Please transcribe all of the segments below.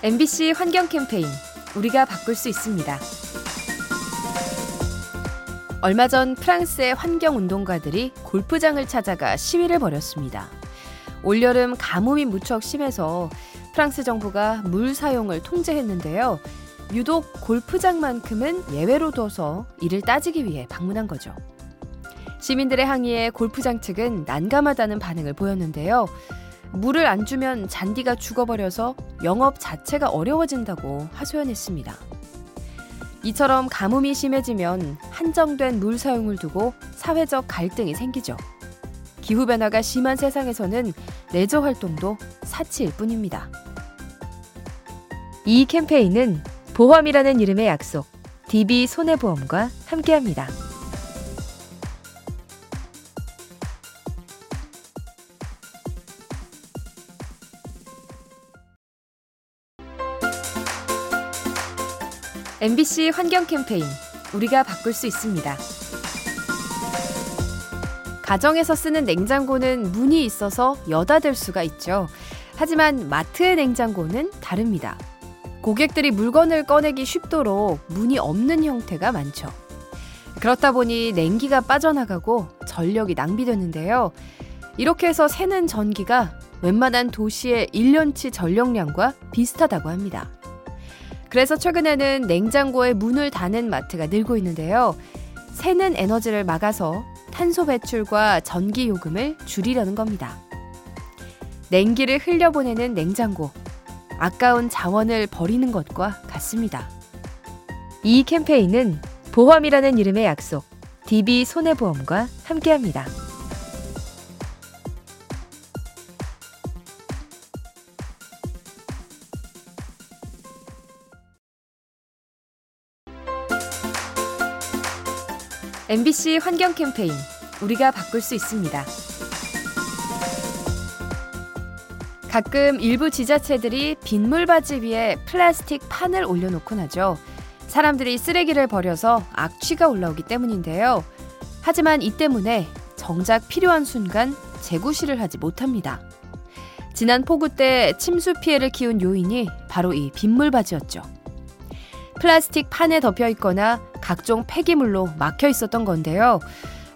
MBC 환경 캠페인 우리가 바꿀 수 있습니다. 얼마 전 프랑스의 환경 운동가들이 골프장을 찾아가 시위를 벌였습니다. 올여름 가뭄이 무척 심해서 프랑스 정부가 물 사용을 통제했는데요. 유독 골프장만큼은 예외로 둬서 이를 따지기 위해 방문한 거죠. 시민들의 항의에 골프장 측은 난감하다는 반응을 보였는데요. 물을 안 주면 잔디가 죽어버려서 영업 자체가 어려워진다고 하소연했습니다. 이처럼 가뭄이 심해지면 한정된 물 사용을 두고 사회적 갈등이 생기죠. 기후변화가 심한 세상에서는 레저 활동도 사치일 뿐입니다. 이 캠페인은 보험이라는 이름의 약속, DB 손해보험과 함께합니다. MBC 환경 캠페인 우리가 바꿀 수 있습니다. 가정에서 쓰는 냉장고는 문이 있어서 여닫을 수가 있죠. 하지만 마트의 냉장고는 다릅니다. 고객들이 물건을 꺼내기 쉽도록 문이 없는 형태가 많죠. 그렇다 보니 냉기가 빠져나가고 전력이 낭비되는데요. 이렇게 해서 새는 전기가 웬만한 도시의 1년치 전력량과 비슷하다고 합니다. 그래서 최근에는 냉장고에 문을 닫는 마트가 늘고 있는데요. 새는 에너지를 막아서 탄소 배출과 전기 요금을 줄이려는 겁니다. 냉기를 흘려보내는 냉장고. 아까운 자원을 버리는 것과 같습니다. 이 캠페인은 보험이라는 이름의 약속, DB 손해보험과 함께합니다. MBC 환경 캠페인 우리가 바꿀 수 있습니다. 가끔 일부 지자체들이 빗물 바지 위에 플라스틱 판을 올려놓곤 하죠. 사람들이 쓰레기를 버려서 악취가 올라오기 때문인데요. 하지만 이 때문에 정작 필요한 순간 재구실을 하지 못합니다. 지난 폭우 때 침수 피해를 키운 요인이 바로 이 빗물 바지였죠. 플라스틱 판에 덮여 있거나 각종 폐기물로 막혀 있었던 건데요.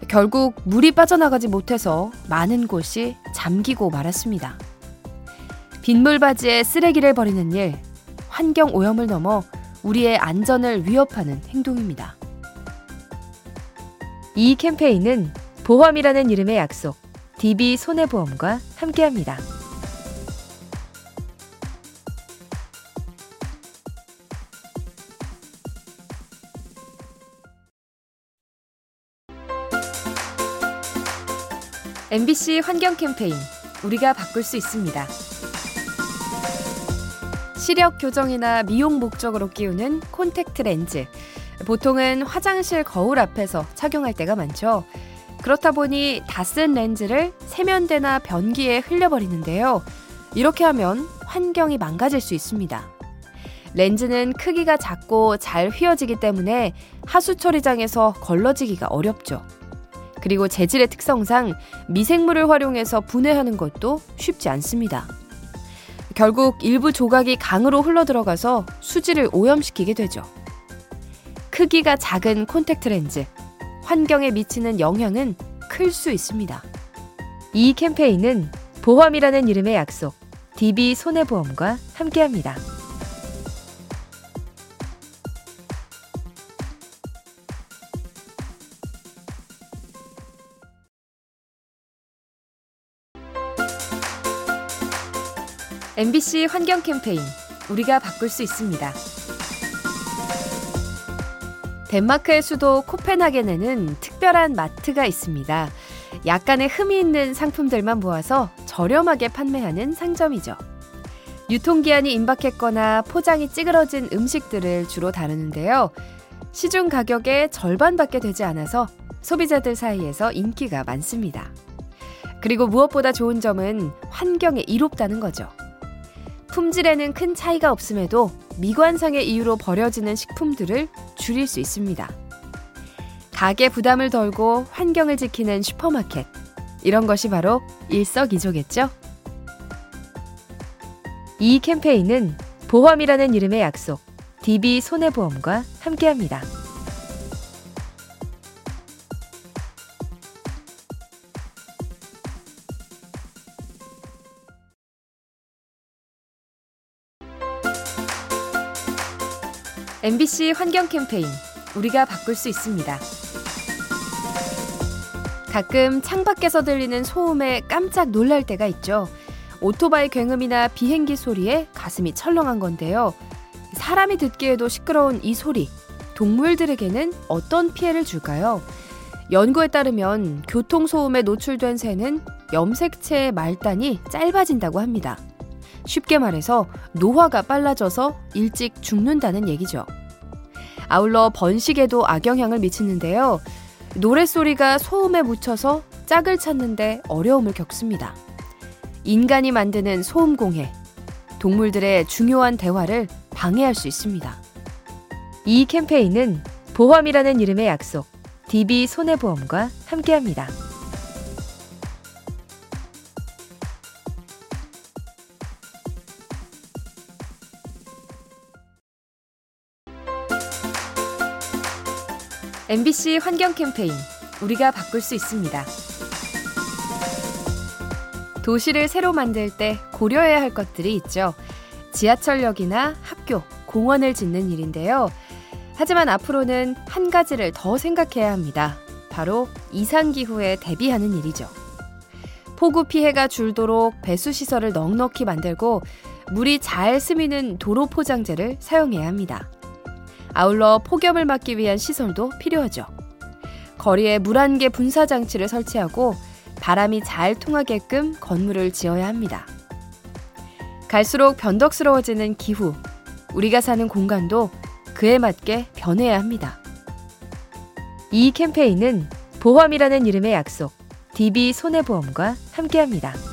결국 물이 빠져나가지 못해서 많은 곳이 잠기고 말았습니다. 빗물 바지에 쓰레기를 버리는 일, 환경 오염을 넘어 우리의 안전을 위협하는 행동입니다. 이 캠페인은 보험이라는 이름의 약속, DB 손해보험과 함께합니다. MBC 환경 캠페인 우리가 바꿀 수 있습니다. 시력 교정이나 미용 목적으로 끼우는 콘택트 렌즈. 보통은 화장실 거울 앞에서 착용할 때가 많죠. 그렇다 보니 다 쓴 렌즈를 세면대나 변기에 흘려버리는데요. 이렇게 하면 환경이 망가질 수 있습니다. 렌즈는 크기가 작고 잘 휘어지기 때문에 하수 처리장에서 걸러지기가 어렵죠. 그리고 재질의 특성상 미생물을 활용해서 분해하는 것도 쉽지 않습니다. 결국 일부 조각이 강으로 흘러들어가서 수지를 오염시키게 되죠. 크기가 작은 콘택트 렌즈, 환경에 미치는 영향은 클 수 있습니다. 이 캠페인은 보험이라는 이름의 약속, DB 손해보험과 함께합니다. MBC 환경 캠페인 우리가 바꿀 수 있습니다. 덴마크의 수도 코펜하겐에는 특별한 마트가 있습니다. 약간의 흠이 있는 상품들만 모아서 저렴하게 판매하는 상점이죠. 유통기한이 임박했거나 포장이 찌그러진 음식들을 주로 다루는데요. 시중 가격의 절반밖에 되지 않아서 소비자들 사이에서 인기가 많습니다. 그리고 무엇보다 좋은 점은 환경에 이롭다는 거죠. 품질에는 큰 차이가 없음에도 미관상의 이유로 버려지는 식품들을 줄일 수 있습니다. 가게 부담을 덜고 환경을 지키는 슈퍼마켓. 이런 것이 바로 일석이조겠죠? 이 캠페인은 보험이라는 이름의 약속, DB 손해보험과 함께합니다. MBC 환경 캠페인 우리가 바꿀 수 있습니다. 가끔 창밖에서 들리는 소음에 깜짝 놀랄 때가 있죠. 오토바이 굉음이나 비행기 소리에 가슴이 철렁한 건데요. 사람이 듣기에도 시끄러운 이 소리, 동물들에게는 어떤 피해를 줄까요? 연구에 따르면 교통소음에 노출된 새는 염색체의 말단이 짧아진다고 합니다. 쉽게 말해서 노화가 빨라져서 일찍 죽는다는 얘기죠. 아울러 번식에도 악영향을 미치는데요. 노랫소리가 소음에 묻혀서 짝을 찾는데 어려움을 겪습니다. 인간이 만드는 소음 공해, 동물들의 중요한 대화를 방해할 수 있습니다. 이 캠페인은 보험이라는 이름의 약속, DB 손해보험과 함께합니다. MBC 환경 캠페인 우리가 바꿀 수 있습니다. 도시를 새로 만들 때 고려해야 할 것들이 있죠. 지하철역이나 학교, 공원을 짓는 일인데요. 하지만 앞으로는 한 가지를 더 생각해야 합니다. 바로 이상기후에 대비하는 일이죠. 폭우 피해가 줄도록 배수시설을 넉넉히 만들고 물이 잘 스미는 도로 포장재를 사용해야 합니다. 아울러 폭염을 막기 위한 시설도 필요하죠. 거리에 물안개 분사 장치를 설치하고 바람이 잘 통하게끔 건물을 지어야 합니다. 갈수록 변덕스러워지는 기후, 우리가 사는 공간도 그에 맞게 변해야 합니다. 이 캠페인은 보험이라는 이름의 약속, DB 손해보험과 함께합니다.